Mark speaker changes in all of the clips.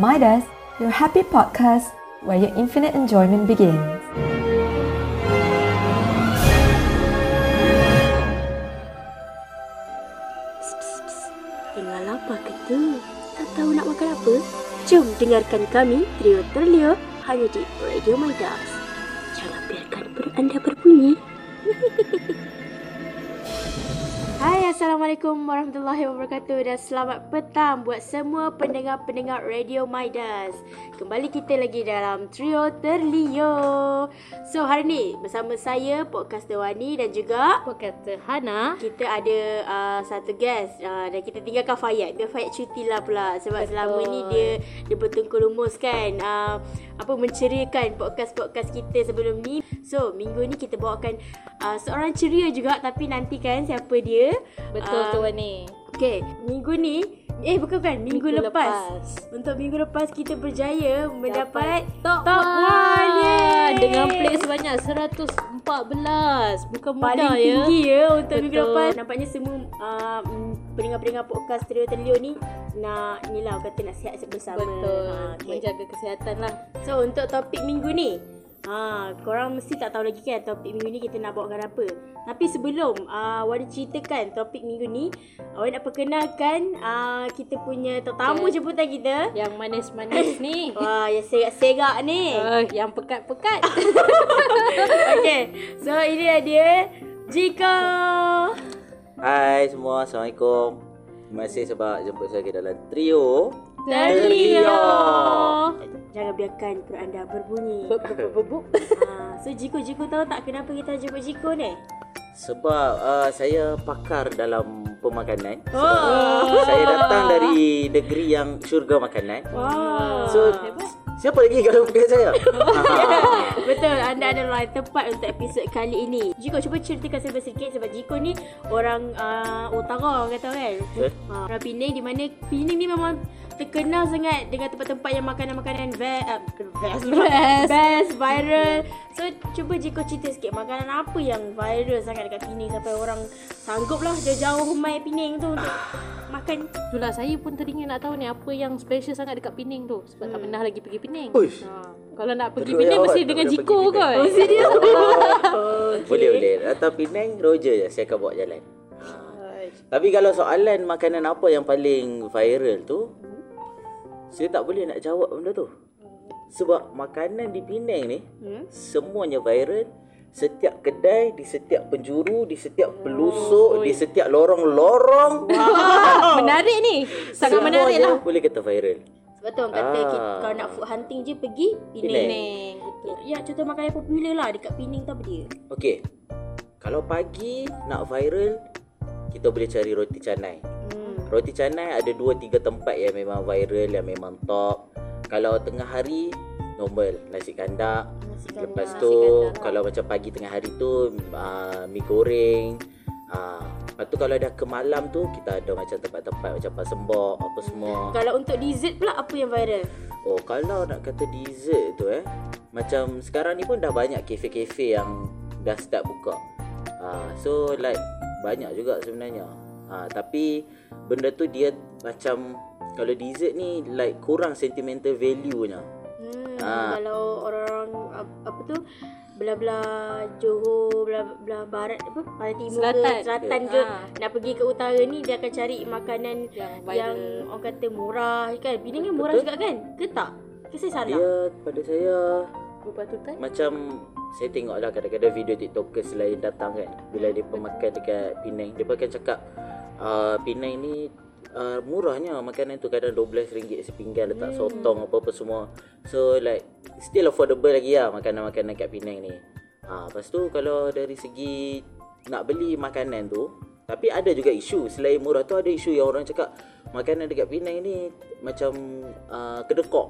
Speaker 1: Midas, your happy podcast where your infinite enjoyment begins.
Speaker 2: Lapar ke tu? Tak tahu nak makan apa? Jom dengarkan kami, Trio Terlio, hanya di Radio Midas. Jangan biarkan perut anda berbunyi. Hai, Assalamualaikum warahmatullahi wabarakatuh dan selamat petang buat semua pendengar-pendengar Radio Midas. Kembali kita lagi dalam Trio Terlio. So, hari ni bersama saya, Podcaster Wani dan juga
Speaker 3: Podcaster Hana.
Speaker 2: kita ada uh, satu guest uh, dan kita tinggalkan Fayat. Biar Fayat cuti lah pula sebab
Speaker 3: Betul.
Speaker 2: selama ni dia dia bertengkur rumus kan uh, apa menceriakan podcast-podcast kita sebelum ni. So, minggu ni kita bawakan uh, seorang ceria juga tapi nantikan siapa dia.
Speaker 3: Betul
Speaker 2: Ah,
Speaker 3: tu Wani.
Speaker 2: Okay, minggu ni Eh bukan kan Minggu,
Speaker 3: Minggu
Speaker 2: lepas.
Speaker 3: lepas.
Speaker 2: Untuk minggu lepas Kita berjaya Mendapat
Speaker 3: top,
Speaker 2: top one Yeay.
Speaker 3: Dengan play sebanyak 114. Bukan mudah
Speaker 2: Paling
Speaker 3: ya.
Speaker 2: tinggi ya Untuk minggu lepas Nampaknya semua uh, Pendengar-pendengar podcast Trio Telio ni Nak Ni lah kata nak sihat bersama
Speaker 3: Betul.
Speaker 2: Ah, okay.
Speaker 3: Menjaga kesihatan lah.
Speaker 2: So untuk topik minggu ni Ha, korang mesti tak tahu lagi kan topik minggu ni kita nak bawakan apa. Tapi sebelum uh, Wadi ceritakan topik minggu ni, Wadi nak perkenalkan uh, kita punya tetamu
Speaker 3: Okay.
Speaker 2: jemputan kita.
Speaker 3: Yang manis-manis ni.
Speaker 2: Wah, yang serak-serak ni.
Speaker 3: Uh, yang pekat-pekat.
Speaker 2: okay, so ini dia Jika.
Speaker 4: Hai semua, Assalamualaikum. Terima kasih sebab jemput saya ke dalam trio.
Speaker 2: Terlio. Jangan biarkan perut anda berbunyi.
Speaker 3: Bubuk.
Speaker 2: ha, so Jiko, Jiko tahu tak kenapa kita jemput Jiko ni?
Speaker 4: Sebab uh, saya pakar dalam pemakanan.
Speaker 2: Oh.
Speaker 4: Sebab saya datang dari negeri yang syurga makanan.
Speaker 2: Wow.
Speaker 4: So, siapa lagi kalau bukan saya?
Speaker 2: Betul, anda adalah yang tepat untuk episod kali ini. Jiko cuba ceritakan saya sedikit sebab Jiko ni orang uh, utara orang kata kan.
Speaker 4: Eh?
Speaker 2: Ha, orang Penang di mana Penang ni memang terkenal sangat dengan tempat-tempat yang makanan-makanan ve- uh, best,
Speaker 3: Best.
Speaker 2: best viral. So cuba Jiko cerita sikit makanan apa yang viral sangat dekat Penang sampai orang sanggup lah jauh-jauh mai Penang tu untuk makan.
Speaker 3: Itulah saya pun teringin nak tahu ni apa yang special sangat dekat Pening tu. Sebab
Speaker 2: Hmm.
Speaker 3: tak pernah lagi pergi Pening.
Speaker 4: Uish.
Speaker 3: Ha. Kalau nak pergi
Speaker 4: Betul ya,
Speaker 3: mesti dengan Jiko
Speaker 4: pergi
Speaker 3: kan.
Speaker 4: Penang.
Speaker 2: Oh serius? oh,
Speaker 4: Boleh boleh. Datang Penang, Roger je saya akan bawa jalan. Tapi kalau soalan makanan apa yang paling viral tu, saya tak boleh nak jawab benda tu. Sebab makanan di Penang ni
Speaker 2: Hmm?
Speaker 4: semuanya viral. Setiap kedai, di setiap penjuru, di setiap pelusuk, di setiap lorong-lorong.
Speaker 3: menarik ni. Sangat
Speaker 4: semuanya
Speaker 3: menarik lah.
Speaker 4: Boleh kata viral.
Speaker 2: Sebab tu orang kata
Speaker 4: Ah.
Speaker 2: kita, kalau nak food hunting je pergi Penang.
Speaker 4: Penang.
Speaker 3: Pening. Betul.
Speaker 2: Ya, contoh makanan yang popular lah dekat Penang tu apa dia?
Speaker 4: Okey. Kalau pagi nak viral, kita boleh cari roti canai.
Speaker 2: Hmm.
Speaker 4: Roti canai ada 2 3 tempat yang memang viral yang memang top. Kalau tengah hari normal nasi kandak.
Speaker 2: Nasi kandar.
Speaker 4: Lepas
Speaker 3: nasi
Speaker 4: tu
Speaker 3: kandak.
Speaker 4: kalau macam pagi tengah hari tu uh, mi goreng. Uh, lepas tu kalau dah ke malam tu kita ada macam tempat-tempat macam pasembok apa semua.
Speaker 2: Kalau untuk dessert pula apa yang viral?
Speaker 4: Oh kalau nak kata dessert tu eh Macam sekarang ni pun dah banyak kafe-kafe yang dah start buka ha, So like banyak juga sebenarnya ha, Tapi benda tu dia macam Kalau dessert ni like kurang sentimental value-nya
Speaker 2: Hmm,
Speaker 4: Ah.
Speaker 2: kalau orang-orang ap- apa tu belah-belah Johor, belah-belah barat apa? Barat timur
Speaker 3: Selatan.
Speaker 2: ke selatan ke
Speaker 3: Ah.
Speaker 2: nak pergi ke utara ni dia akan cari makanan
Speaker 3: Yang
Speaker 2: yang, orang kata murah kan. Penang kan murah
Speaker 4: Betul.
Speaker 2: juga kan? Ke tak? Ke saya salah?
Speaker 4: Dia pada saya
Speaker 3: Berpatutan.
Speaker 4: macam Saya tengok lah kadang-kadang video tiktokers lain datang kan Bila dia makan dekat Penang Dia akan cakap uh, Penang ni uh, murahnya makanan tu kadang RM12 sepinggan letak sotong apa-apa semua. So like still affordable lagi lah makanan-makanan kat Penang ni. Ha, lepas tu kalau dari segi nak beli makanan tu tapi ada juga isu selain murah tu ada isu yang orang cakap makanan dekat Penang ni macam uh, kedekok.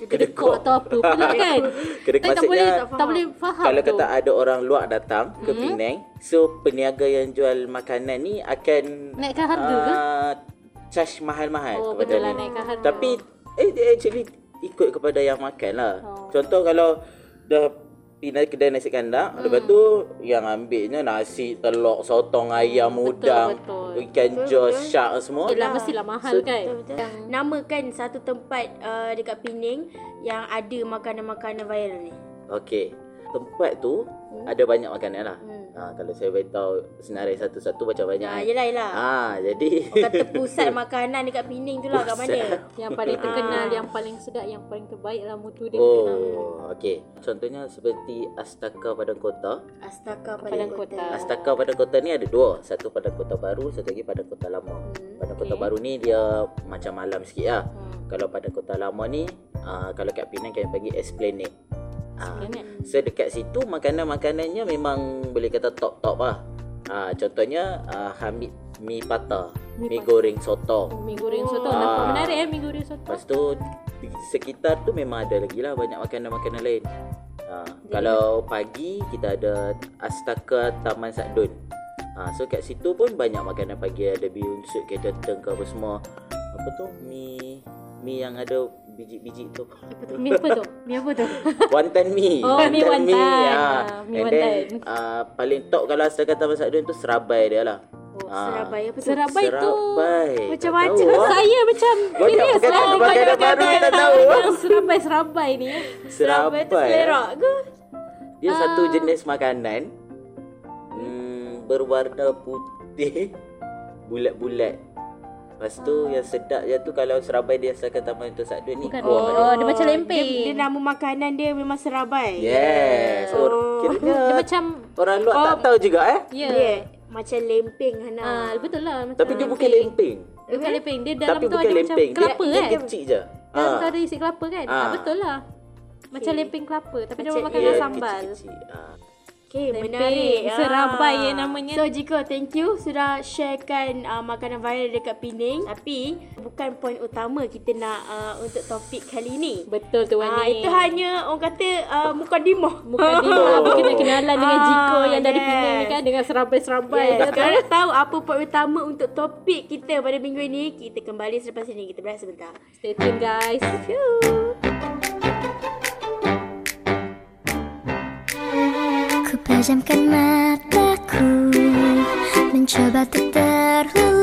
Speaker 3: Kedekok atau apa pula kan.
Speaker 4: Kedekok
Speaker 3: Tak, tak boleh
Speaker 4: maksudnya
Speaker 3: tak boleh faham
Speaker 4: kalau
Speaker 3: tu.
Speaker 4: kata ada orang luar datang ke
Speaker 3: Hmm.
Speaker 4: Penang, so peniaga yang jual makanan ni akan
Speaker 3: Naikkan harga ke?
Speaker 4: Charge mahal-mahal
Speaker 3: Oh,
Speaker 4: kepada
Speaker 3: lah
Speaker 4: ni. Tapi eh dia actually ikut kepada yang makan lah.
Speaker 3: Oh.
Speaker 4: Contoh kalau dah pindah kedai nasi kandak. Hmm. Lepas tu yang ambilnya nasi, telur, sotong ayam, udang,
Speaker 3: betul.
Speaker 4: ikan jos, syak semua.
Speaker 3: Yelah mestilah mahal
Speaker 4: So-
Speaker 3: kan.
Speaker 2: Betul. Namakan satu tempat uh, dekat Pening yang ada makanan-makanan viral ni.
Speaker 4: Okey. Tempat tu
Speaker 2: Hmm.
Speaker 4: ada banyak makanan lah.
Speaker 2: Hmm.
Speaker 4: Ha, kalau saya beritahu senarai satu-satu macam banyak.
Speaker 2: Ah,
Speaker 4: kan.
Speaker 2: yelah, yelah.
Speaker 4: Ah, jadi
Speaker 2: kata pusat makanan dekat Pening tu lah kat mana?
Speaker 3: Yang paling terkenal, yang paling sedap, yang paling terbaik lah mutu dia terkenal.
Speaker 4: Oh, okey. Contohnya seperti Astaka Padang Kota.
Speaker 2: Astaka
Speaker 3: Padang
Speaker 2: Padang
Speaker 3: Kota.
Speaker 2: Kota.
Speaker 4: Astaka Padang Kota ni ada dua. Satu Padang Kota Baru, satu lagi Padang Kota Lama.
Speaker 2: Hmm,
Speaker 4: Padang Kota
Speaker 3: okey.
Speaker 4: Baru ni dia macam malam sikit lah.
Speaker 3: Hmm.
Speaker 4: Kalau Padang Kota Lama ni, uh, kalau kat Penang kami panggil Esplanade. Ah. So dekat situ makanan-makanannya memang boleh kata top-top lah. Ah, contohnya uh, Hamid mi patah,
Speaker 3: Mi
Speaker 4: mi
Speaker 3: patah.
Speaker 4: goreng soto.
Speaker 3: Mi goreng soto.
Speaker 4: Ah.
Speaker 3: Nampak menarik eh mi goreng soto.
Speaker 4: Lepas tu sekitar tu memang ada lagi lah banyak makanan-makanan lain. Ha, kalau pagi kita ada Astaka Taman Sakdun. Ha, so kat situ pun banyak makanan pagi ada bihun sup ke tenteng ke apa semua. Apa tu? Mi mi yang ada biji-biji tu.
Speaker 3: Mi apa tu? Mi apa tu?
Speaker 4: Wantan mi.
Speaker 3: Oh, mi wantan.
Speaker 4: Ha.
Speaker 3: Ah, mi
Speaker 4: And then
Speaker 3: wantan.
Speaker 4: uh, paling top kalau Astaka Taman Sakdun tu serabai dia lah.
Speaker 2: Oh,
Speaker 4: Ah.
Speaker 2: Serabai apa tu?
Speaker 3: Serabai tu.
Speaker 4: Serabai.
Speaker 2: Macam-macam.
Speaker 4: Tak tahu, ah.
Speaker 3: Saya macam serius lah.
Speaker 4: makanan baru kita tahu.
Speaker 3: Yang Serabai-serabai ni. eh.
Speaker 2: Serabai tu
Speaker 4: Serabai.
Speaker 2: selerak ke?
Speaker 4: Dia
Speaker 3: Ah.
Speaker 4: satu jenis makanan hmm, berwarna putih bulat-bulat. Lepas tu yang sedap je tu kalau serabai dia asalkan taman tu Sakdun ni.
Speaker 3: Bukan.
Speaker 4: kuah
Speaker 3: Oh, dia macam lempeng.
Speaker 2: Dia, dia nama makanan dia memang Serabai.
Speaker 4: Yes. Oh.
Speaker 2: Oh.
Speaker 4: Kira
Speaker 3: Dia macam
Speaker 4: orang luar tak tahu juga eh.
Speaker 3: ya.
Speaker 2: Dia macam lempeng Hana.
Speaker 3: Ah, betul lah macam
Speaker 4: Tapi dia bukan lempeng.
Speaker 3: Dia bukan lempeng. Dia dalam
Speaker 4: Tapi
Speaker 3: tu ada macam
Speaker 4: lempeng.
Speaker 3: kelapa
Speaker 4: dia,
Speaker 3: kan?
Speaker 4: Dia kecil je.
Speaker 3: Dalam tu
Speaker 4: Ah.
Speaker 3: ada isi kelapa kan?
Speaker 4: Ah.
Speaker 3: Ah. betul lah. Macam lempeng kelapa tapi dia
Speaker 2: Macam-
Speaker 3: makan
Speaker 4: Ya,
Speaker 3: dengan sambal.
Speaker 4: kecil-kecil. Ah.
Speaker 2: Okay, menarik.
Speaker 3: Serabai ya namanya.
Speaker 2: So, Jiko, thank you sudah sharekan uh, makanan viral dekat Pening. Tapi, bukan poin utama kita nak uh, untuk topik kali ni.
Speaker 3: Betul tu
Speaker 2: Ah,
Speaker 3: Wani.
Speaker 2: itu hanya orang kata uh, mukadimah.
Speaker 3: Bukan dia Habis kena kenalan dengan
Speaker 2: Ah,
Speaker 3: Jiko yang dari
Speaker 2: yes.
Speaker 3: Penang ni kan Dengan serabai-serabai
Speaker 2: Yes. Sekarang tahu apa poin utama untuk topik kita pada minggu ini. Kita kembali selepas ini. Kita berehat sebentar.
Speaker 3: Stay tune guys
Speaker 5: Ku pejamkan mataku Mencoba untuk terlelap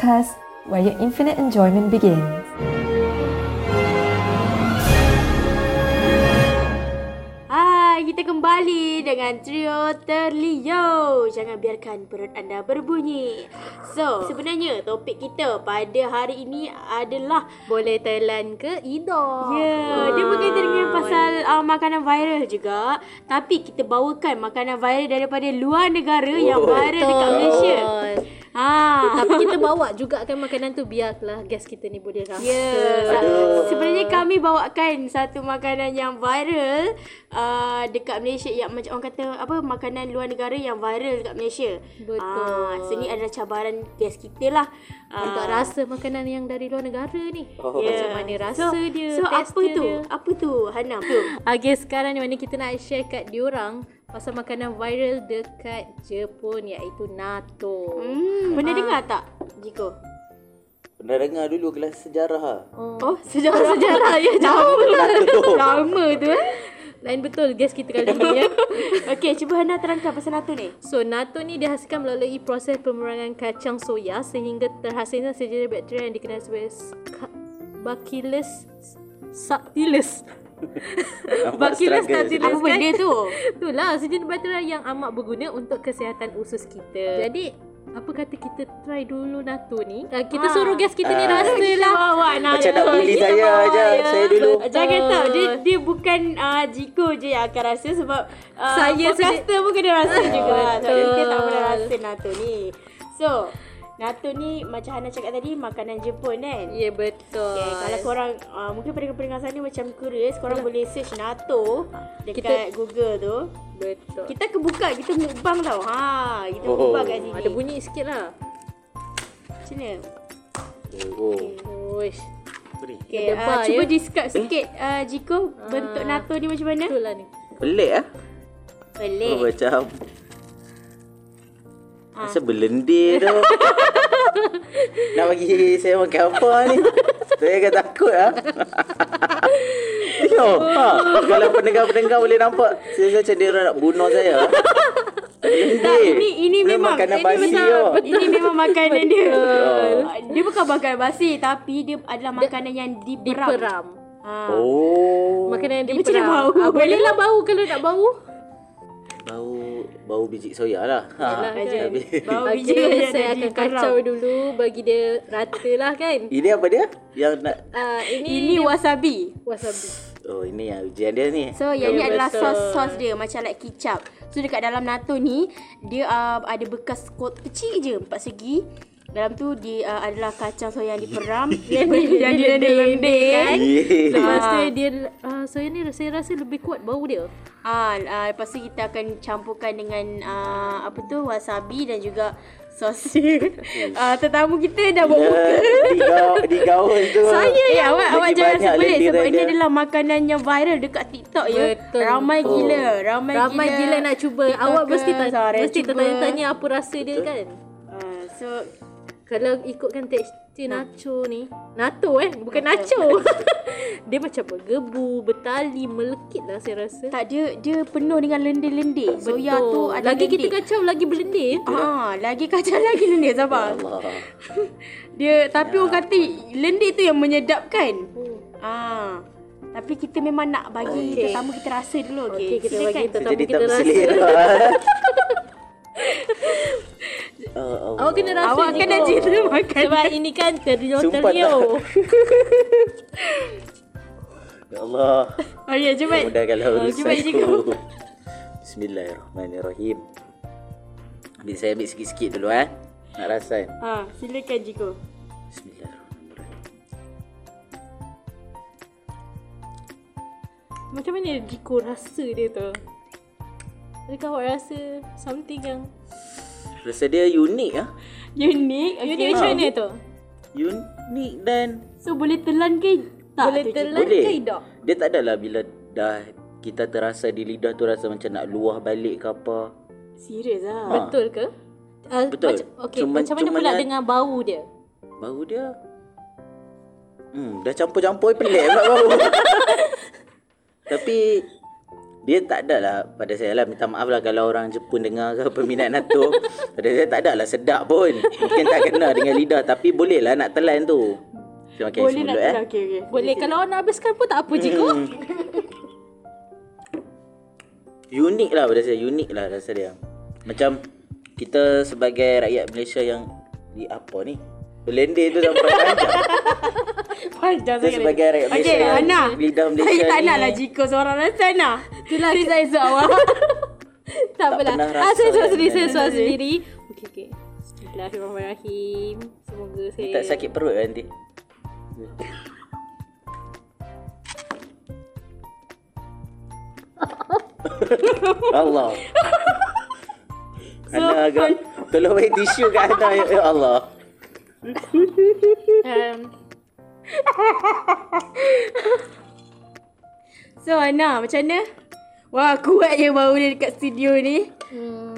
Speaker 1: podcast where your infinite enjoyment begins.
Speaker 2: Hai, kita kembali dengan trio terlio. Jangan biarkan perut anda berbunyi. So, sebenarnya topik kita pada hari ini adalah
Speaker 3: Boleh telan ke Ida.
Speaker 2: Ya, yeah, dia berkaitan dengan pasal uh, makanan viral juga. Tapi kita bawakan makanan viral daripada luar negara yang viral dekat Malaysia. Ha.
Speaker 3: Tapi kita bawa juga kan makanan tu biarlah guest kita ni boleh rasa.
Speaker 2: Ya, yeah. sebenarnya kami bawakan satu makanan yang viral uh, dekat Malaysia yang macam orang kata apa makanan luar negara yang viral dekat Malaysia.
Speaker 3: Betul.
Speaker 2: Ah, so ni adalah cabaran guest kita lah. Ah,
Speaker 3: Untuk rasa makanan yang dari luar negara ni.
Speaker 4: Oh.
Speaker 2: ya.
Speaker 3: Macam mana rasa
Speaker 2: so,
Speaker 3: dia,
Speaker 2: So apa tu?
Speaker 3: dia.
Speaker 2: Apa tu Hana? Tu.
Speaker 3: Okay, sekarang ni mana kita nak share kat diorang pasal makanan viral dekat Jepun iaitu natto.
Speaker 2: Hmm, pernah dengar tak Jiko?
Speaker 4: Pernah dengar dulu kelas sejarah ha.
Speaker 2: Oh, sejarah-sejarah ya jauh. Lama tu eh.
Speaker 3: Lain betul guest kita kali ni ya.
Speaker 2: Okey, cuba Hana terangkan pasal natto ni.
Speaker 3: So, natto ni dihasilkan melalui proses pemerangan kacang soya sehingga terhasilnya sejenis bakteria yang dikenal sebagai Bacillus subtilis. Bacillus
Speaker 4: struggle
Speaker 3: subtilis
Speaker 2: Apa benda tu?
Speaker 3: Itulah sejenis bakteria yang amat berguna untuk kesihatan usus kita. Jadi, apa kata kita try dulu natto ni? Ah, kita
Speaker 2: Ah.
Speaker 3: suruh guest kita ni
Speaker 4: Ah.
Speaker 3: rasa lah.
Speaker 2: bawa.
Speaker 4: Macam nak bully
Speaker 2: Kita
Speaker 4: saya aja.
Speaker 2: ya.
Speaker 4: Saya dulu.
Speaker 2: Jangan tahu dia dia bukan uh, Jiko je yang akan rasa sebab uh,
Speaker 3: Saya
Speaker 2: podcaster pun kena rasa juga. Sebab
Speaker 3: Betul.
Speaker 2: kita tak pernah rasa natto ni. So, natto ni macam Hana cakap tadi makanan Jepun kan?
Speaker 3: Ya, betul.
Speaker 2: Okay, kalau korang uh, mungkin pendengar-pendengar sana macam curious, korang boleh search natto dekat
Speaker 3: Kita-
Speaker 2: Google tu.
Speaker 3: Betul.
Speaker 2: Kita kebuka, kita mukbang tau. Ha, kita
Speaker 4: Oh.
Speaker 2: mukbang kat sini.
Speaker 3: Ada bunyi sikit lah.
Speaker 2: Macam mana?
Speaker 4: Oh.
Speaker 3: Uish.
Speaker 4: Beri.
Speaker 2: Okay,
Speaker 3: Ada
Speaker 2: uh,
Speaker 3: bar,
Speaker 2: cuba
Speaker 3: ya?
Speaker 2: describe sikit uh, Jiko bentuk natto ni macam mana?
Speaker 3: Betul lah ni.
Speaker 4: Pelik ah.
Speaker 2: Pelik.
Speaker 4: Oh, macam
Speaker 2: Ah.
Speaker 4: Rasa berlendir tu Nak bagi saya makan apa ni Saya akan takut ah. Tengok ha, Kalau pendengar-pendengar boleh nampak Saya macam dia nak bunuh saya Berlendir
Speaker 2: Tak, ini ini
Speaker 4: Dia
Speaker 2: memang
Speaker 4: makanan
Speaker 2: ini
Speaker 4: basi tau.
Speaker 2: Ini memang makanan dia.
Speaker 4: Betul.
Speaker 2: Dia bukan makanan basi tapi dia adalah makanan yang diperam.
Speaker 3: Diperam.
Speaker 2: Ha.
Speaker 4: Oh
Speaker 3: Makanan yang
Speaker 2: Dia macam
Speaker 3: diperam.
Speaker 2: bau.
Speaker 3: Ah, boleh lah bau kalau nak bau.
Speaker 4: Bau Bau biji soya lah
Speaker 3: Yalah,
Speaker 4: ha,
Speaker 3: kan?
Speaker 2: Bau biji yang
Speaker 3: saya
Speaker 2: ada
Speaker 3: akan kacau dulu bagi dia rata lah kan.
Speaker 4: Ini apa dia? Yang nak
Speaker 3: Ah, ini
Speaker 2: Ini wasabi.
Speaker 3: wasabi.
Speaker 4: Oh ini yang ujian dia ni
Speaker 2: So yang ni adalah sos-sos dia macam like kicap. So dekat dalam natto ni dia uh, ada bekas kot kecil je empat segi. Dalam tu dia uh, adalah kacang soya yang diperam yang dilending-lending kan.
Speaker 4: Yeah.
Speaker 3: Lepas tu
Speaker 2: Ah.
Speaker 3: dia uh, saya ni saya rasa lebih kuat bau dia.
Speaker 2: Ah, uh, lepas tu kita akan campurkan dengan uh, apa tu wasabi dan juga sos. uh, tetamu kita dah buat
Speaker 4: di gaul di gaul tu.
Speaker 2: Saya eh, awak awak jangan rasa pelik sebab ini adalah makanan yang viral dekat TikTok ya.
Speaker 3: Betul.
Speaker 2: Ramai
Speaker 4: Oh.
Speaker 2: gila, ramai,
Speaker 3: Ramai gila nak cuba. Awak mesti tanya,
Speaker 2: orang
Speaker 3: mesti tertanya-tanya apa rasa dia kan.
Speaker 2: Ah, so
Speaker 3: Kalau ikutkan tekstur nacho ni Nato eh Bukan nacho Dia macam bergebu Bertali Melekit lah saya rasa
Speaker 2: tak dia dia penuh dengan lendir-lendir. Soya
Speaker 3: Betul.
Speaker 2: tu ada
Speaker 3: Lagi kita
Speaker 2: lendir.
Speaker 3: kacau Lagi berlendir
Speaker 2: Ah, lagi kacau lagi lendir sabar.
Speaker 4: Allah.
Speaker 2: Dia tapi orang kata lendir tu yang menyedapkan.
Speaker 3: Oh.
Speaker 2: Ah. Tapi kita memang nak bagi
Speaker 3: Okey.
Speaker 2: tetamu kita rasa dulu okey.
Speaker 3: Okey kita
Speaker 2: Silakan.
Speaker 3: bagi tetamu
Speaker 4: Jadi
Speaker 3: kita
Speaker 4: tak
Speaker 3: rasa
Speaker 4: berselera. Oh.
Speaker 3: Awak kena rasa
Speaker 2: Awak
Speaker 3: ni
Speaker 2: kena cerita makan.
Speaker 3: Sebab ini kan terio
Speaker 4: Sumpah
Speaker 3: terio
Speaker 4: Ya Allah.
Speaker 2: Oh ya, cepat.
Speaker 4: Mudahkanlah
Speaker 2: Ah,
Speaker 4: urusan
Speaker 2: cepat Jiko.
Speaker 4: Bismillahirrahmanirrahim. Ambil saya ambil sikit-sikit dulu eh. Nak rasa kan?
Speaker 2: Ha, silakan Jiko.
Speaker 4: Bismillahirrahmanirrahim.
Speaker 3: Macam mana Jiko rasa dia tu? Adakah awak rasa something yang
Speaker 4: Rasa dia unik ah.
Speaker 2: Unik.
Speaker 3: Unik
Speaker 2: Okay.
Speaker 3: macam mana tu?
Speaker 4: Unik dan
Speaker 2: So boleh telan ke? Tak.
Speaker 3: Boleh telan
Speaker 4: boleh.
Speaker 3: ke tidak?
Speaker 4: Dia tak adalah bila dah kita terasa di lidah tu rasa macam nak luah balik ke apa.
Speaker 2: Serius ah.
Speaker 4: Ha.
Speaker 3: Betul ke? Uh,
Speaker 4: Betul.
Speaker 3: Macam, okay,
Speaker 4: Cuma-
Speaker 3: macam mana
Speaker 4: cuma
Speaker 3: pula dengan bau dia?
Speaker 4: Bau dia Hmm, dah campur-campur pelik pula bau. Tapi dia tak ada lah pada saya lah minta maaf lah kalau orang Jepun dengar ke peminat NATO pada saya tak ada lah sedap pun mungkin tak kena dengan lidah tapi boleh lah nak telan tu makan
Speaker 2: Boleh nak telan.
Speaker 4: eh
Speaker 2: Okay, okay.
Speaker 3: Boleh kalau nak habiskan pun tak apa Jiko.
Speaker 4: Hmm. unik lah pada saya unik lah rasa dia macam kita sebagai rakyat Malaysia yang di apa ni berlendir tu sampai panjang
Speaker 2: Panjang
Speaker 4: Saya sebagai rakyat Malaysia
Speaker 2: Okay, Ana.
Speaker 4: lidah Malaysia
Speaker 2: Saya tak nak lah Jiko seorang rasa Ana. Itulah saya saya awak.
Speaker 3: tak apalah.
Speaker 4: pernah
Speaker 3: Ah,
Speaker 4: rasa
Speaker 3: saya suara
Speaker 4: kan?
Speaker 3: sendiri, saya suara
Speaker 2: Sendiri.
Speaker 3: Okey, okey. Bismillahirrahmanirrahim. Semoga saya...
Speaker 4: Tak sakit perut kan nanti Allah Ana agak Tolong bagi tisu kat Ana ya Allah
Speaker 3: Um,
Speaker 2: So Ana, macam mana? Wah, kuat je bau dia dekat studio ni.
Speaker 3: hmm,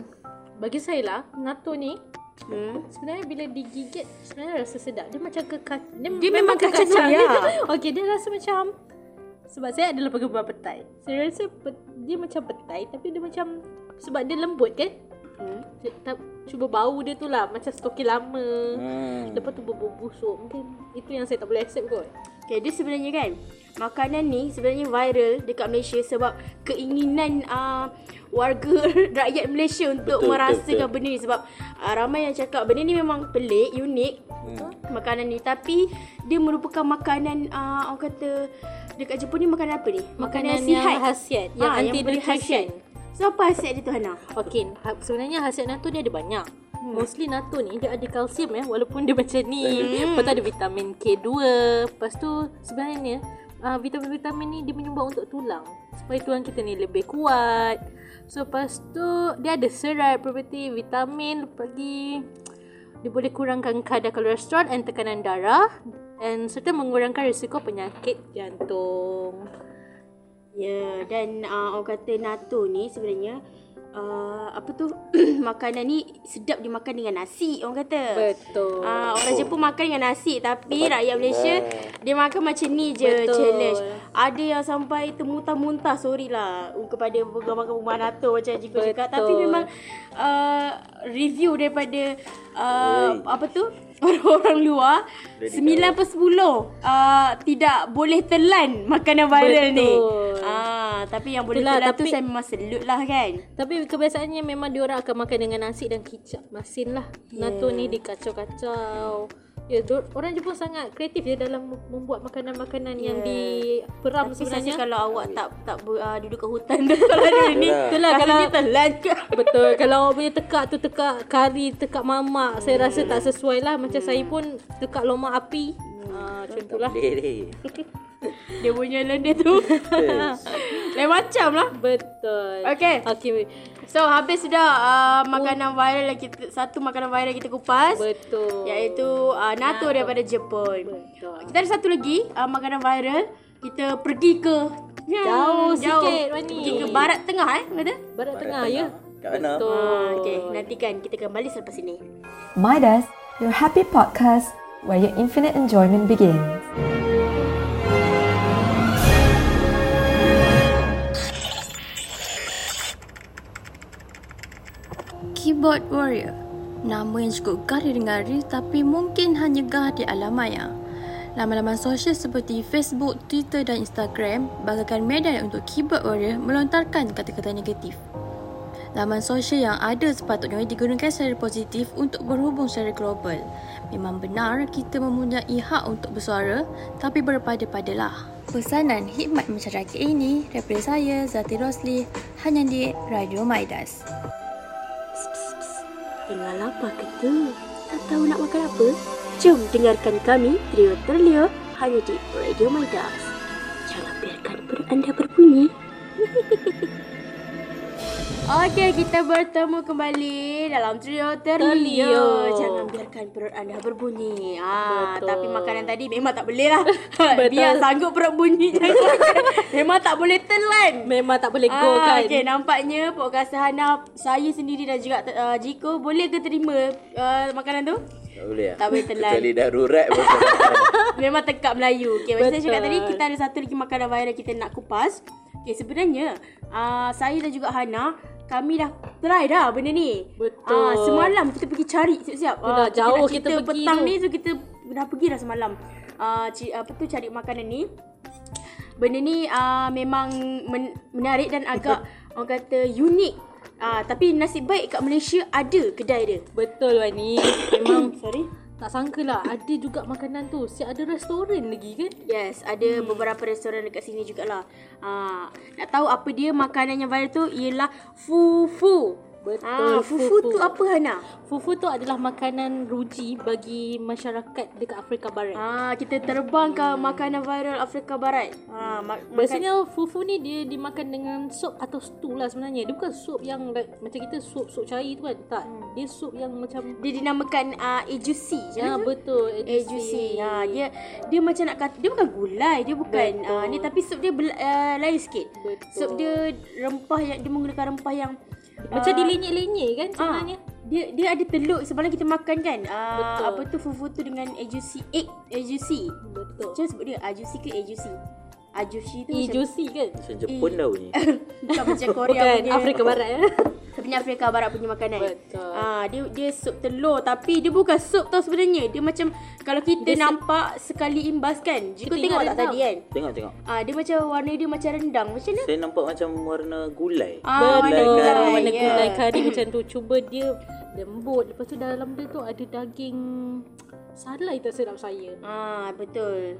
Speaker 3: bagi saya lah, NATO ni
Speaker 2: Hmm.
Speaker 3: sebenarnya bila digigit sebenarnya rasa sedap. Dia macam kekat dia,
Speaker 2: Dia memang kacang soya.
Speaker 3: Okey, dia rasa macam sebab saya adalah penggemar petai. Saya rasa pe, dia macam petai tapi dia macam sebab dia lembut kan?
Speaker 2: Hmm.
Speaker 3: Saya tak, cuba bau dia tu lah macam stoki lama.
Speaker 4: hmm.
Speaker 3: Lepas tu berbau busuk. Mungkin itu yang saya tak boleh accept kot.
Speaker 2: Okay, dia sebenarnya kan makanan ni sebenarnya viral dekat Malaysia sebab keinginan uh, warga rakyat Malaysia untuk
Speaker 4: Betul,
Speaker 2: merasakan
Speaker 4: betul, betul.
Speaker 2: benda ni sebab uh, ramai yang cakap benda ni memang pelik, unik
Speaker 4: Hmm.
Speaker 2: makanan ni tapi dia merupakan makanan uh, orang kata dekat Jepun ni makanan apa ni?
Speaker 3: Makanan yang khasiat, yang
Speaker 2: Ah,
Speaker 3: anti
Speaker 2: boleh
Speaker 3: nutrition.
Speaker 2: So apa khasiat dia tu Hana?
Speaker 3: Okey, ha- sebenarnya khasiat natto dia ada banyak. Hmm. Mostly natto ni dia ada kalsium ya walaupun dia macam ni.
Speaker 2: Hmm.
Speaker 3: Lepas tu ada vitamin K2. Lepas tu sebenarnya uh, vitamin-vitamin ni dia menyumbang untuk tulang. Supaya tulang kita ni lebih kuat. So lepas tu dia ada serat, property, vitamin, lagi dia boleh kurangkan kadar kolesterol dan tekanan darah dan serta mengurangkan risiko penyakit jantung.
Speaker 2: Ya, dan uh, orang kata natto ni sebenarnya uh, apa tu makanan ni sedap dimakan dengan nasi orang kata.
Speaker 3: Betul.
Speaker 2: Ah, orang Jepun makan dengan nasi tapi rakyat Malaysia dia makan macam ni je
Speaker 3: Betul.
Speaker 2: challenge. Ada yang sampai termuntah-muntah sorry lah uh, kepada penggemar-penggemar NATO macam Jiko cakap tapi
Speaker 3: Betul.
Speaker 2: memang uh, review daripada uh, apa tu orang-orang luar 9 per 10 uh, tidak boleh telan makanan viral ni.
Speaker 3: Betul.
Speaker 2: Tapi yang boleh
Speaker 3: Itulah,
Speaker 2: telan tu
Speaker 3: tapi-
Speaker 2: saya memang salute lah kan.
Speaker 3: Tapi kebiasaannya memang diorang akan makan dengan nasi dan kicap masin lah. Yeah. Natto ni dikacau-kacau. Ya, yeah, orang Jepun sangat kreatif dia dalam membuat makanan-makanan yeah. yang diperam
Speaker 2: Tapi saya
Speaker 3: sebenarnya.
Speaker 2: kalau awak tak tak uh, duduk kat hutan tu kalau ada ni.
Speaker 3: Itulah kalau
Speaker 2: telan ke?
Speaker 3: Betul Kalau awak punya tekak tu Tekak kari Tekak mamak Saya rasa tak sesuai lah Macam saya pun Tekak lomak api ha, Macam tu lah
Speaker 4: Boleh ni.
Speaker 2: Dia punya lendir tu. Lain macam lah.
Speaker 3: Betul.
Speaker 2: Okay.
Speaker 3: Okay.
Speaker 2: So habis sudah uh, makanan viral yang kita satu makanan viral kita kupas.
Speaker 3: Betul.
Speaker 2: Iaitu uh, natto daripada Jepun.
Speaker 3: Betul.
Speaker 2: Kita ada satu lagi uh, makanan viral. Kita pergi ke ya,
Speaker 3: Jauh. sikit, Wani.
Speaker 2: Pergi ke barat tengah eh kata.
Speaker 3: Barat tengah ya?
Speaker 4: Kat mana?
Speaker 3: Betul
Speaker 2: Ah, okay, nantikan kita kembali selepas ini.
Speaker 1: Midas, your happy podcast where your infinite enjoyment begins.
Speaker 6: Keyboard Warrior Nama yang cukup gah didengari tapi mungkin hanya gah di alam maya. Laman-laman sosial seperti Facebook, Twitter dan Instagram bagaikan medan untuk keyboard warrior melontarkan kata-kata negatif. Laman sosial yang ada sepatutnya digunakan secara positif untuk berhubung secara global. Memang benar kita mempunyai hak untuk bersuara, tapi berpada-padalah. Pesanan hikmat masyarakat ini daripada saya, Zati Rosli, hanya di Radio Maidas.
Speaker 2: Tengah lapar ke tu? Tak tahu nak makan apa? Jom dengarkan kami, Trio Terlio, hanya di Radio Midas. Jangan biarkan perut anda berbunyi. Okey, kita bertemu kembali dalam Trio Terlio. Jangan biarkan perut anda berbunyi. Ah,
Speaker 3: Betul.
Speaker 2: tapi makanan tadi memang tak boleh lah.
Speaker 3: Betul.
Speaker 2: Biar sanggup perut bunyi. jangan memang tak boleh telan.
Speaker 3: Memang tak boleh go
Speaker 2: Ah,
Speaker 3: kan.
Speaker 2: Okay, nampaknya podcast Hana, saya sendiri dan juga uh, Jiko boleh ke terima uh, makanan tu?
Speaker 4: Tak boleh lah.
Speaker 2: Tak boleh telan.
Speaker 4: Kecuali darurat pun.
Speaker 2: Memang tekak Melayu. Okay, macam saya cakap tadi, kita ada satu lagi makanan viral kita nak kupas. Okay, sebenarnya uh, saya dan juga Hana, kami dah try dah benda ni.
Speaker 3: Betul.
Speaker 2: Ah, semalam kita pergi cari siap-siap.
Speaker 3: Tu dah jauh kita
Speaker 2: cerita
Speaker 3: pergi
Speaker 2: petang
Speaker 3: tu.
Speaker 2: ni, so kita dah pergi dah semalam. Uh, apa tu cari makanan ni. Benda ni uh, memang men- menarik dan agak orang kata unik. Ah, tapi nasib baik kat Malaysia ada kedai dia.
Speaker 3: Betul Wani. Memang
Speaker 2: Sorry.
Speaker 3: Tak sangka lah ada juga makanan tu. Siap ada restoran lagi kan?
Speaker 2: Yes, ada hmm. beberapa restoran dekat sini jugalah. Ah, nak tahu apa dia makanan yang viral tu ialah fufu.
Speaker 3: Betul,
Speaker 2: Ah, fufu,
Speaker 3: fufu.
Speaker 2: tu apa Hana?
Speaker 3: Fufu tu adalah makanan ruji bagi masyarakat dekat Afrika Barat.
Speaker 2: Ah, kita terbang ke makanan viral Afrika Barat. Ah, ma- makan,
Speaker 3: Biasanya fufu ni dia dimakan dengan sup atau stew lah sebenarnya. Dia bukan sup yang like, macam kita sup sup cair tu kan. Tak. Dia sup yang macam
Speaker 2: dia dinamakan uh, ejusi.
Speaker 3: Ya betul.
Speaker 2: Ejusi. Ha, dia dia macam nak kata dia bukan gulai, dia bukan
Speaker 3: Betul.
Speaker 2: uh, ni tapi sup dia uh, lain sikit.
Speaker 3: Betul.
Speaker 2: Sup dia rempah yang dia menggunakan rempah yang
Speaker 3: macam
Speaker 2: ah,
Speaker 3: dilenyek-lenyek kan sebenarnya.
Speaker 2: Ah, dia dia ada telur semalam kita makan kan. Uh,
Speaker 3: Betul.
Speaker 2: apa tu fufu tu dengan ejusi egg ejusi.
Speaker 3: Betul.
Speaker 2: Macam sebut dia ajusi ke ejusi? Ajusi tu macam
Speaker 3: Ejusi kan?
Speaker 4: Macam Jepun dah bunyi.
Speaker 2: bukan macam Korea
Speaker 3: Bukan. Afrika Barat ya.
Speaker 2: Sebenarnya Afrika Barat punya makanan.
Speaker 3: Betul.
Speaker 2: Ah, dia dia sup telur tapi dia bukan sup tau sebenarnya. Dia macam kalau kita
Speaker 3: Dia se-
Speaker 2: nampak sekali imbas kan. Jika
Speaker 3: Kita
Speaker 2: tengok
Speaker 3: ingat
Speaker 2: tak tadi kan?
Speaker 4: Tengok tengok.
Speaker 2: Ah, dia macam warna dia macam rendang. Macam mana?
Speaker 4: Saya nampak macam warna gulai.
Speaker 2: Ah, warna
Speaker 3: Betul.
Speaker 2: gulai.
Speaker 3: Warna
Speaker 2: ya.
Speaker 3: gulai kari macam tu. Cuba dia lembut. Lepas tu dalam dia tu ada daging salai tak silap saya.
Speaker 2: Ah, betul.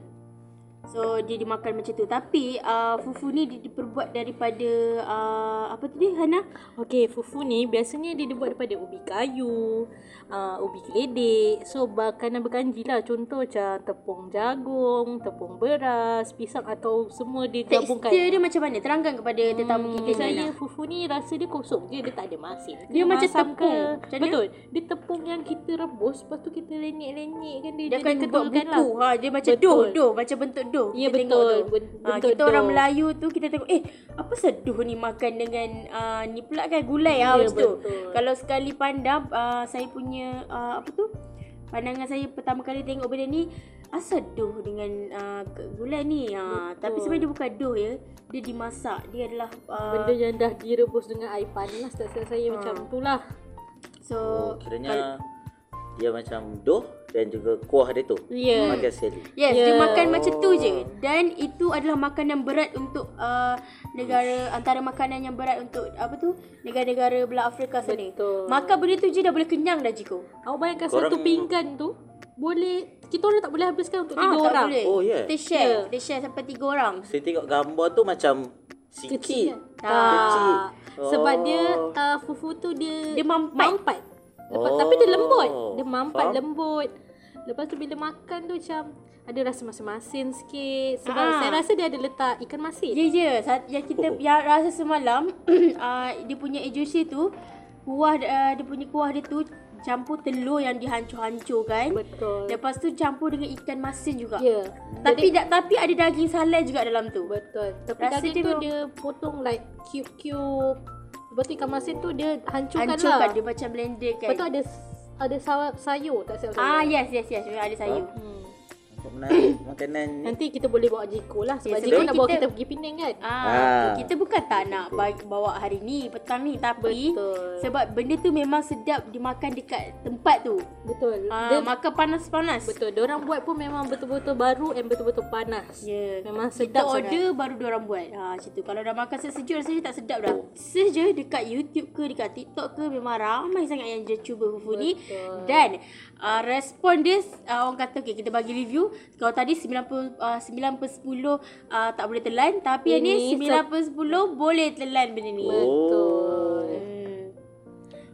Speaker 2: So dia dimakan macam tu. Tapi uh, fufu ni dia diperbuat daripada uh, apa tadi Hana?
Speaker 3: Okey, fufu ni biasanya dia dibuat daripada ubi kayu, uh, ubi keledek. So, makanan berkanji lah. Contoh macam tepung jagung, tepung beras, pisang atau semua dia gabungkan.
Speaker 2: Tekstur dia macam mana? Terangkan kepada tetamu
Speaker 3: Hmm,
Speaker 2: kita ni,
Speaker 3: saya
Speaker 2: Hana.
Speaker 3: fufu ni rasa dia kosong je dia tak ada masin.
Speaker 2: Dia macam
Speaker 3: Masam
Speaker 2: tepung. Macam mana?
Speaker 3: Betul. Dia tepung yang kita rebus lepas tu kita lenyek-lenyek kan dia,
Speaker 2: Dia akan buat
Speaker 3: kedulkan
Speaker 2: buku. Ha, dia macam
Speaker 3: Betul.
Speaker 2: doh, doh, macam bentuk doh.
Speaker 3: Ya,
Speaker 2: Kita
Speaker 3: betul.
Speaker 2: tu.
Speaker 3: Ben-
Speaker 2: Ha,
Speaker 3: bentuk
Speaker 2: kita orang. Melayu tu kita tengok eh apa seduh ni makan dengan uh, ni pula kan gulai ha
Speaker 3: Ya,
Speaker 2: tu.
Speaker 3: betul.
Speaker 2: Kalau sekali pandang uh, saya punya uh, apa tu? Pandangan saya pertama kali tengok benda ni asal doh dengan uh, gulai ni. Ha, tapi sebenarnya dia bukan doh ya. Dia dimasak. Dia adalah uh,
Speaker 3: Benda yang dah direbus dengan air panas tak saya macam tu lah.
Speaker 2: so
Speaker 4: Oh, kiranya dia macam doh dan juga kuah dia tu.
Speaker 3: Ya.
Speaker 4: Makan sekali.
Speaker 2: Yes,
Speaker 3: Ya.
Speaker 2: dia makan macam tu je. Dan itu adalah makanan berat untuk uh, negara antara makanan yang berat untuk apa tu? Negara-negara belah Afrika sana.
Speaker 3: Betul.
Speaker 2: Makan benda tu je dah boleh kenyang dah Jiko.
Speaker 3: Awak bayangkan
Speaker 4: Korang-
Speaker 3: satu pinggan tu boleh kita orang tak boleh habiskan untuk
Speaker 2: Ah,
Speaker 3: tiga orang.
Speaker 2: boleh.
Speaker 4: Oh, ya?
Speaker 2: Kita share.
Speaker 3: Ya.
Speaker 2: Kita share sampai tiga orang.
Speaker 4: Saya tengok gambar tu macam
Speaker 3: Kecil.
Speaker 4: sikit.
Speaker 3: Tak.
Speaker 4: Oh.
Speaker 3: Sebab dia uh, fufu tu dia
Speaker 2: Dia mampat.
Speaker 3: mampat. Lepas,
Speaker 4: Oh.
Speaker 3: Tapi dia lembut. Dia mampat
Speaker 4: Faham.
Speaker 3: lembut. Lepas tu bila makan tu macam ada rasa masin-masin sikit sebab
Speaker 2: Ah.
Speaker 3: saya rasa dia ada letak ikan masin.
Speaker 2: Je. Sa- Yang kita
Speaker 4: Oh.
Speaker 2: yang rasa semalam uh, dia punya ejusi tu kuah uh, dia punya kuah dia tu campur telur yang dihancur-hancurkan.
Speaker 3: Betul.
Speaker 2: Lepas tu campur dengan ikan masin juga.
Speaker 3: Ya.
Speaker 2: Tapi da, tapi ada daging salai juga dalam tu.
Speaker 3: Betul. Tapi
Speaker 2: Rasa
Speaker 3: daging
Speaker 2: dia
Speaker 3: tu dia potong like cube-cube. Lepas tu ikan masin tu dia hancurkan,
Speaker 2: Hancurkan
Speaker 3: lah.
Speaker 2: dia macam blender kan.
Speaker 3: Lepas tu ada ada sayur tak saya.
Speaker 2: Ah yes yes yes ada sayur.
Speaker 3: Hmm.
Speaker 4: Makanan ni.
Speaker 3: Nanti kita boleh bawa Jiko lah Sebab
Speaker 2: Ya,
Speaker 3: Jiko nak bawa
Speaker 2: kita-
Speaker 3: kita pergi Penang kan
Speaker 2: Ah,
Speaker 4: Ah.
Speaker 2: kita bukan tak nak bawa hari ni, petang ni tapi
Speaker 3: Betul.
Speaker 2: sebab benda tu memang sedap dimakan dekat tempat tu.
Speaker 3: Betul
Speaker 2: Ah,
Speaker 3: Dia-
Speaker 2: makan panas-panas.
Speaker 3: Betul Diorang buat pun memang betul-betul baru And betul-betul panas
Speaker 2: Ya.
Speaker 3: Memang
Speaker 2: Kita
Speaker 3: sedap
Speaker 2: order baru dia orang buat. Ha macam tu. Kalau dah makan sejuk rasanya tak sedap dah. Search je dekat YouTube ke dekat TikTok ke memang ramai sangat yang dia cuba fufu ni dan uh, respon dia uh, orang kata okay, kita bagi review kalau tadi 90 uh, 9 per 10 uh, tak boleh telan tapi yang ni
Speaker 3: Ini
Speaker 2: 9 per 10 boleh telan benda ni.
Speaker 3: Betul.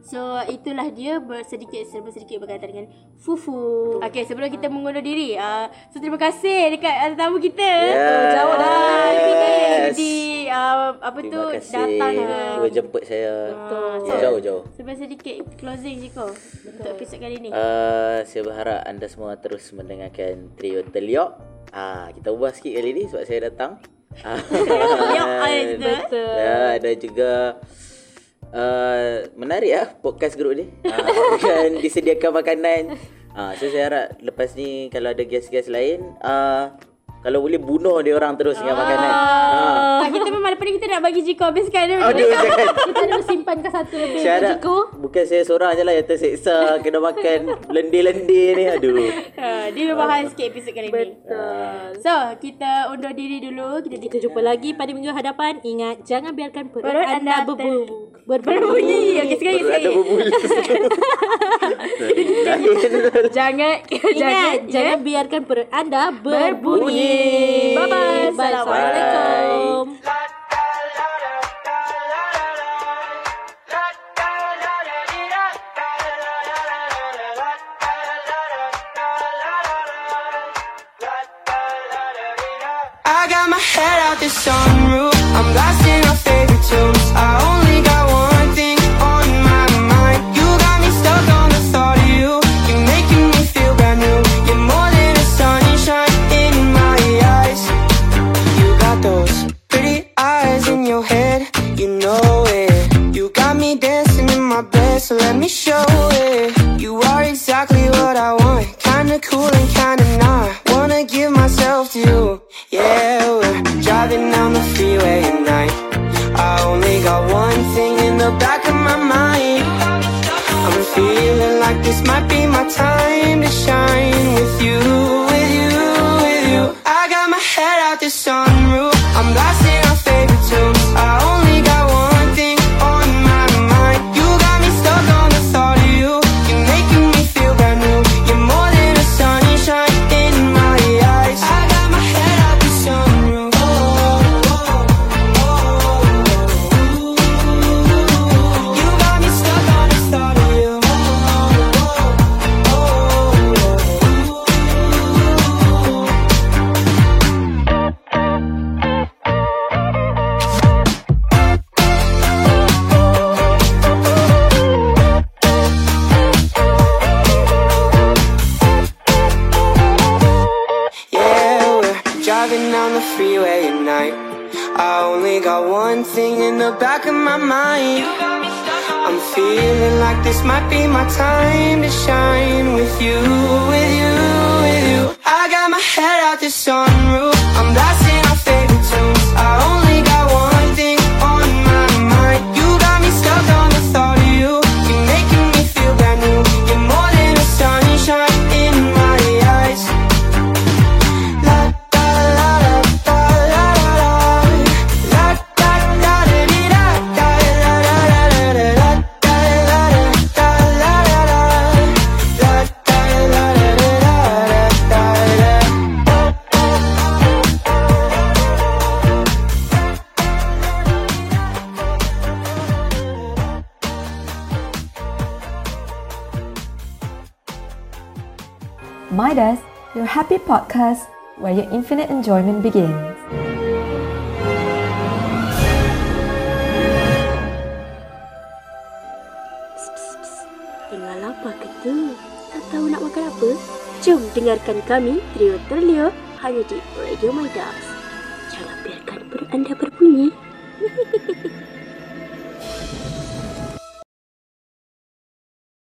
Speaker 2: So itulah dia bersedikit serba sedikit berkaitan dengan fufu. Okey sebelum kita mengundur diri, uh, so terima kasih dekat uh, tetamu kita.
Speaker 4: Yes.
Speaker 2: Jauh dari Penang.
Speaker 4: Yes.
Speaker 2: Jadi uh, apa tu
Speaker 4: Terima kasih
Speaker 2: datang ke.
Speaker 4: Cuba jemput saya
Speaker 2: Betul.
Speaker 4: Jauh-jauh
Speaker 2: Sebab sedikit closing je kau untuk episod kali ni.
Speaker 4: Uh, saya berharap anda semua terus mendengarkan Trio Teliok. Ah, kita ubah sikit kali ni sebab saya datang. Ah,
Speaker 2: Teliok, ah, ya, betul.
Speaker 4: Ya, dan juga uh, menarik ah podcast grup ni. Uh, dan disediakan makanan. Ah, so saya harap lepas ni kalau ada guest-guest lain, uh, kalau boleh bunuh dia orang terus dengan makanan. Ah.
Speaker 2: Tak, kita memang lepas ni kita nak bagi Jiko habiskan dia.
Speaker 4: Aduh, jangan.
Speaker 3: Kita ada simpankan satu lebih
Speaker 4: Saya harap
Speaker 3: Jiko
Speaker 4: bukan saya seorang je lah yang terseksa kena makan lendir-lendir ni. Aduh.
Speaker 2: Ha, dia memang hal sikit episod kali ni.
Speaker 3: Betul
Speaker 2: So, kita undur diri dulu. Kita,
Speaker 3: Kita jumpa lagi pada minggu hadapan Ingat jangan biarkan perut,
Speaker 2: Perut
Speaker 3: anda,
Speaker 2: anda
Speaker 3: berbu
Speaker 2: berbunyi.
Speaker 3: berbunyi
Speaker 2: Okey, sekali, sekali.
Speaker 4: ada berbulu.
Speaker 2: Jangan,
Speaker 3: Ingat jangan
Speaker 2: ya.
Speaker 3: biarkan perut anda berbunyi
Speaker 2: Berbunyi.
Speaker 3: Bye-bye
Speaker 2: Bye.
Speaker 3: Assalamualaikum
Speaker 7: I got my head out the sunroof. I'm blasting our favorite tunes. I only
Speaker 1: happy podcast where your infinite enjoyment begins.
Speaker 2: Tengah lapar ke tu? Tak tahu nak makan apa? Jom dengarkan kami, Trio Terlio, hanya di Radio Midas. Jangan biarkan perut anda berbunyi.